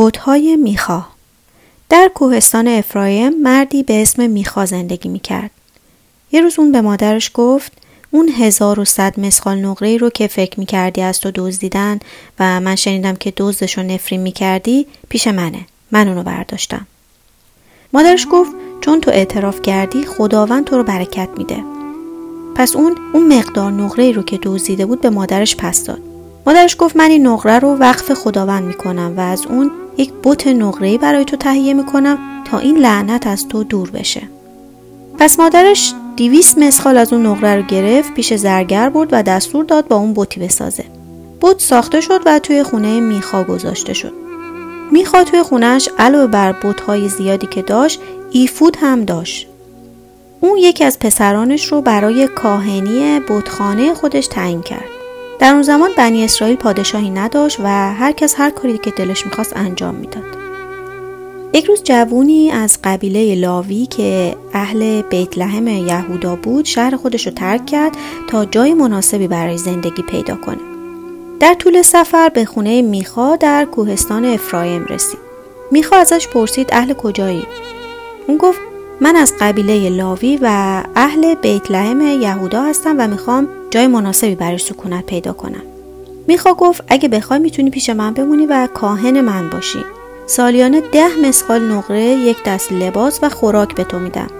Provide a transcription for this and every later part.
بوتهای میخا در کوهستان افرایم مردی به اسم میخا زندگی می‌کرد. یه روز اون به مادرش گفت اون هزار و صد مسخال نقره رو که فکر می‌کردی از تو دزدیدن و من شنیدم که دزدش رو نفرین می‌کردی پیش منه. من اونو برداشتم. مادرش گفت چون تو اعتراف کردی خداوند تو رو برکت میده. پس اون اون مقدار نقره رو که دزدیده بود به مادرش پس داد. مادرش گفت من این نقره رو وقف خداوند می‌کنم و از اون یک بت نقره‌ای برای تو تهیه می‌کنم تا این لعنت از تو دور بشه. پس مادرش دیویس مسخال از اون نقره رو گرفت پیش زرگر برد و دستور داد با اون بوتی بسازه. بت ساخته شد و توی خونه میخا گذاشته شد. میخا توی خونش علاوه بر بتهای زیادی که داشت ایفود هم داشت. اون یکی از پسرانش رو برای کاهنی بتخانه خودش تعیین کرد. در اون زمان بنی اسرائیل پادشاهی نداشت و هر کس هر کاری که دلش می‌خواست انجام می‌داد. یک روز جوونی از قبیله لاوی که اهل بیت لحم یهودا بود شهر خودش رو ترک کرد تا جای مناسبی برای زندگی پیدا کنه. در طول سفر به خونه میخا در کوهستان افرایم رسید. میخا ازش پرسید اهل کجایی؟ اون گفت من از قبیله لاوی و اهل بیت لحم یهودا هستم و می‌خوام جای مناسبی برای سکونت پیدا کنم. میخوا گفت اگه بخوای می‌تونی پیش من بمونی و کاهن من باشی. سالیانه ده مسقال نقره یک دست لباس و خوراک به تو میدم.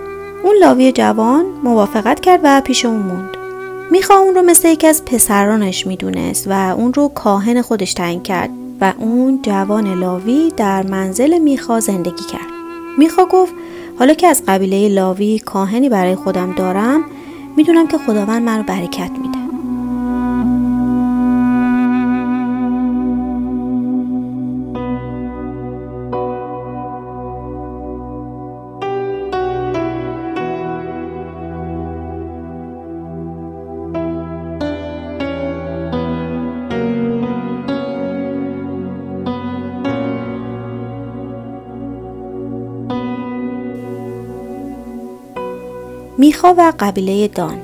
اون لاوی جوان موافقت کرد و پیش اون موند. میخوا اون رو مثل یکی از پسرانش می‌دونست و اون رو کاهن خودش تعیین کرد و اون جوان لاوی در منزل میخا زندگی کرد. میخا گفت حالا که از قبیله لاوی کاهنی برای خودم دارم می‌دونم که خداوند من رو برکت میده میخا و قبیله دان.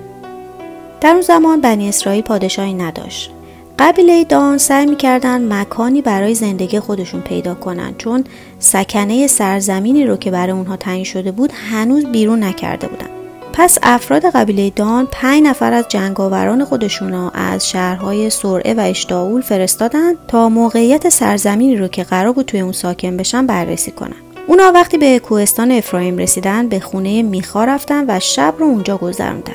در اون زمان بنی اسرائیل پادشاهی نداشت. قبیله دان سعی می‌کردن مکانی برای زندگی خودشون پیدا کنن چون سکنه سرزمینی رو که برای اونها تعیین شده بود هنوز بیرون نکرده بودن. پس افراد قبیله دان پنج نفر از جنگاوران خودشون رو از شهرهای سرعه و اشتاول فرستادن تا موقعیت سرزمینی رو که قرار بود توی اون ساکن بشن بررسی کنن. اونا وقتی به کوهستان افرایم رسیدن به خونه میخا رفتن و شب رو اونجا گذروندن.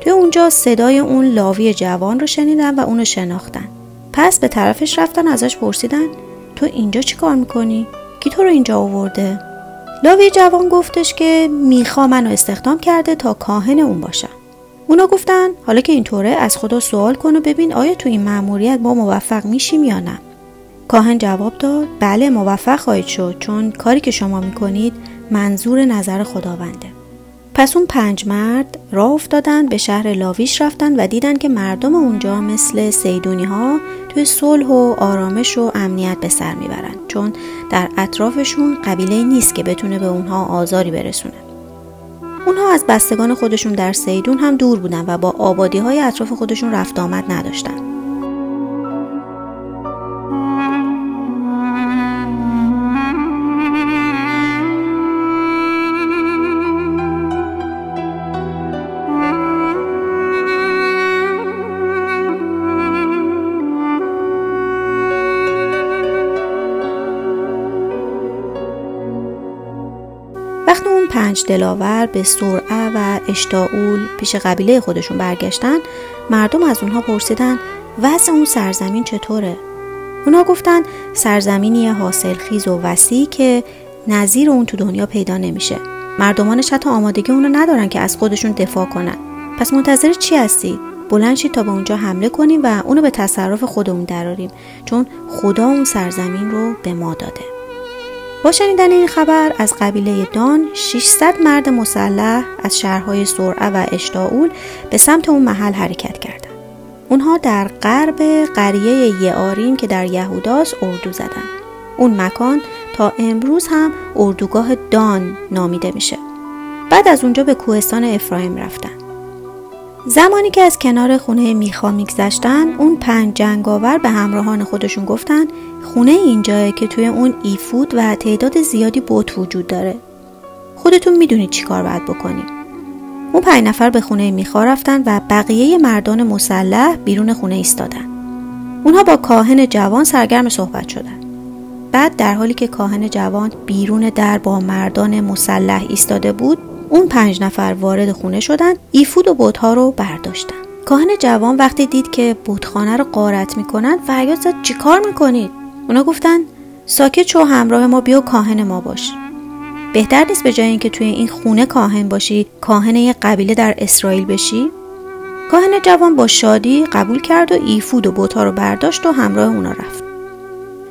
توی اونجا صدای اون لاوی جوان رو شنیدن و اونو شناختن. پس به طرفش رفتن ازش پرسیدن تو اینجا چی کار می‌کنی؟ کی تو رو اینجا آورده؟ لاوی جوان گفتش که میخا منو استخدام کرده تا کاهن اون باشم. اونا گفتن حالا که اینطوره از خدا سوال کن و ببین آیا تو این مأموریت با موفق میشیم یا نه؟ کاهن جواب داد بله موفق خواهید شد چون کاری که شما می‌کنید منظور نظر خداونده. پس اون پنج مرد راه افتادن به شهر لاویش رفتن و دیدن که مردم اونجا مثل سیدونی ها توی صلح و آرامش و امنیت به سر می‌برن چون در اطرافشون قبیله نیست که بتونه به اونها آزاری برسونه. اونها از بستگان خودشون در سیدون هم دور بودن و با آبادی های اطراف خودشون رفت آمد نداشتن. وقتی اون پنج دلاور به سرعه و اشتاول پیش قبیله خودشون برگشتن مردم از اونها پرسیدن وضع اون سرزمین چطوره؟ اونا گفتن سرزمینی حاصل خیز و وسیع که نظیر اون تو دنیا پیدا نمیشه. مردمانش حتی آمادگی اونو ندارن که از خودشون دفاع کنن. پس منتظر چی هستید بلند تا به اونجا حمله کنیم و اونو به تصرف خودمون دراریم چون خدا اون سرزمین رو به ما داده. با شنیدن این خبر از قبیله دان 600 مرد مسلح از شهرهای سرعه و اشتاول به سمت اون محل حرکت کردند. اونها در غرب قریه یعاریم که در یهوداس اردو زدن. اون مکان تا امروز هم اردوگاه دان نامیده میشه. بعد از اونجا به کوهستان افرایم رفتن. زمانی که از کنار خونه میخا میگذشتن اون پنج جنگاور به همراهان خودشون گفتن خونه اینجاه که توی اون ایفود و تعداد زیادی بوت وجود داره. خودتون می‌دونید چی کار باید بکنیم اون پنج نفر به خونه میخا رفتن و بقیه مردان مسلح بیرون خونه ایستادن. اونها با کاهن جوان سرگرم صحبت شدن. بعد در حالی که کاهن جوان بیرون در با مردان مسلح ایستاده بود اون پنج نفر وارد خونه شدن ایفود و بوتها رو برداشتن. کاهن جوان وقتی دید که بودخانه رو قارت می‌کنن فریاد زد چیکار می‌کنید اونا گفتن ساکت شو همراه ما بیا کاهن ما باش. بهتر نیست به جای اینکه توی این خونه کاهن باشی کاهن یک قبیله در اسرائیل بشی؟ کاهن جوان با شادی قبول کرد و ایفود و بوتا رو برداشت و همراه اونا رفت.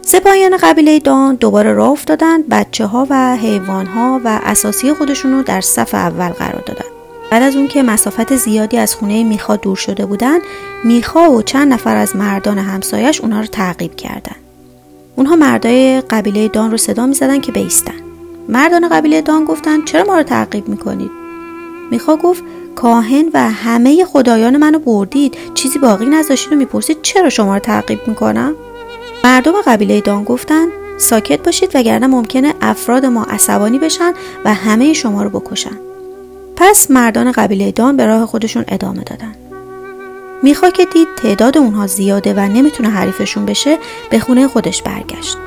سپاهیان قبیله دان دوباره راه افتادن بچه ها و حیوان ها و اساسی خودشون رو در صف اول قرار دادن. بعد از اون که مسافت زیادی از خونه میخا دور شده بودن میخا و چند نفر از مردان همسایش اونا رو تعقیب کردن. اونها مردای قبیله دان رو صدا می‌زدن که بیستن. مردان قبیله دان گفتن چرا ما رو تعقیب می‌کنید؟ میخا گفت کاهن و همه خدایان منو بردید چیزی باقی نذاشتید و می‌پرسید چرا شما رو تعقیب می‌کنم؟ مردم قبیله دان گفتن ساکت باشید وگرنه ممکنه افراد ما عصبانی بشن و همه شما رو بکشن. پس مردان قبیله دان به راه خودشون ادامه دادن. میخوا که دید تعداد اونها زیاده و نمی‌تونه حریفشون بشه به خونه خودش برگشت.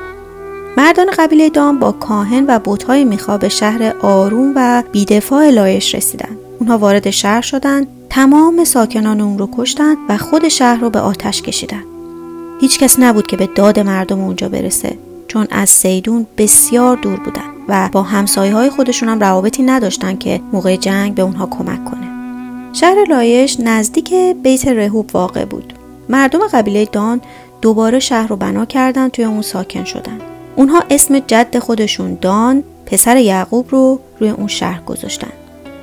مردان قبیله دان با کاهن و بوتهای میخوا به شهر آروم و بیدفاع لایش رسیدن. اونها وارد شهر شدن تمام ساکنان اون رو کشتن و خود شهر رو به آتش کشیدن. هیچ کس نبود که به داد مردم اونجا برسه چون از سیدون بسیار دور بودن و با همسایه های خودشون هم روابطی نداشتن که موقع جنگ به اونها کمک کنه. شهر لایش نزدیک بیت رهوب واقع بود. مردم قبیله دان دوباره شهر رو بنا کردن توی اون ساکن شدن. اونها اسم جد خودشون دان پسر یعقوب رو روی اون شهر گذاشتن.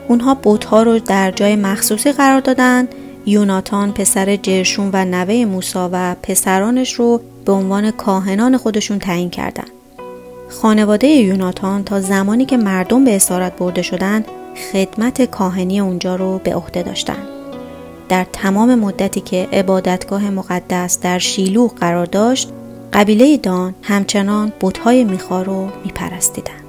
اونها بوتها رو در جای مخصوصی قرار دادن یوناتان پسر جرشون و نوه موسا و پسرانش رو به عنوان کاهنان خودشون تعیین کردند. خانواده یوناتان تا زمانی که مردم به اسارت برده شدند خدمت کاهنی اونجا رو به عهده داشتند. در تمام مدتی که عبادتگاه مقدس در شیلوه قرار داشت قبیله دان همچنان بتهای میخا رو میپرستیدند.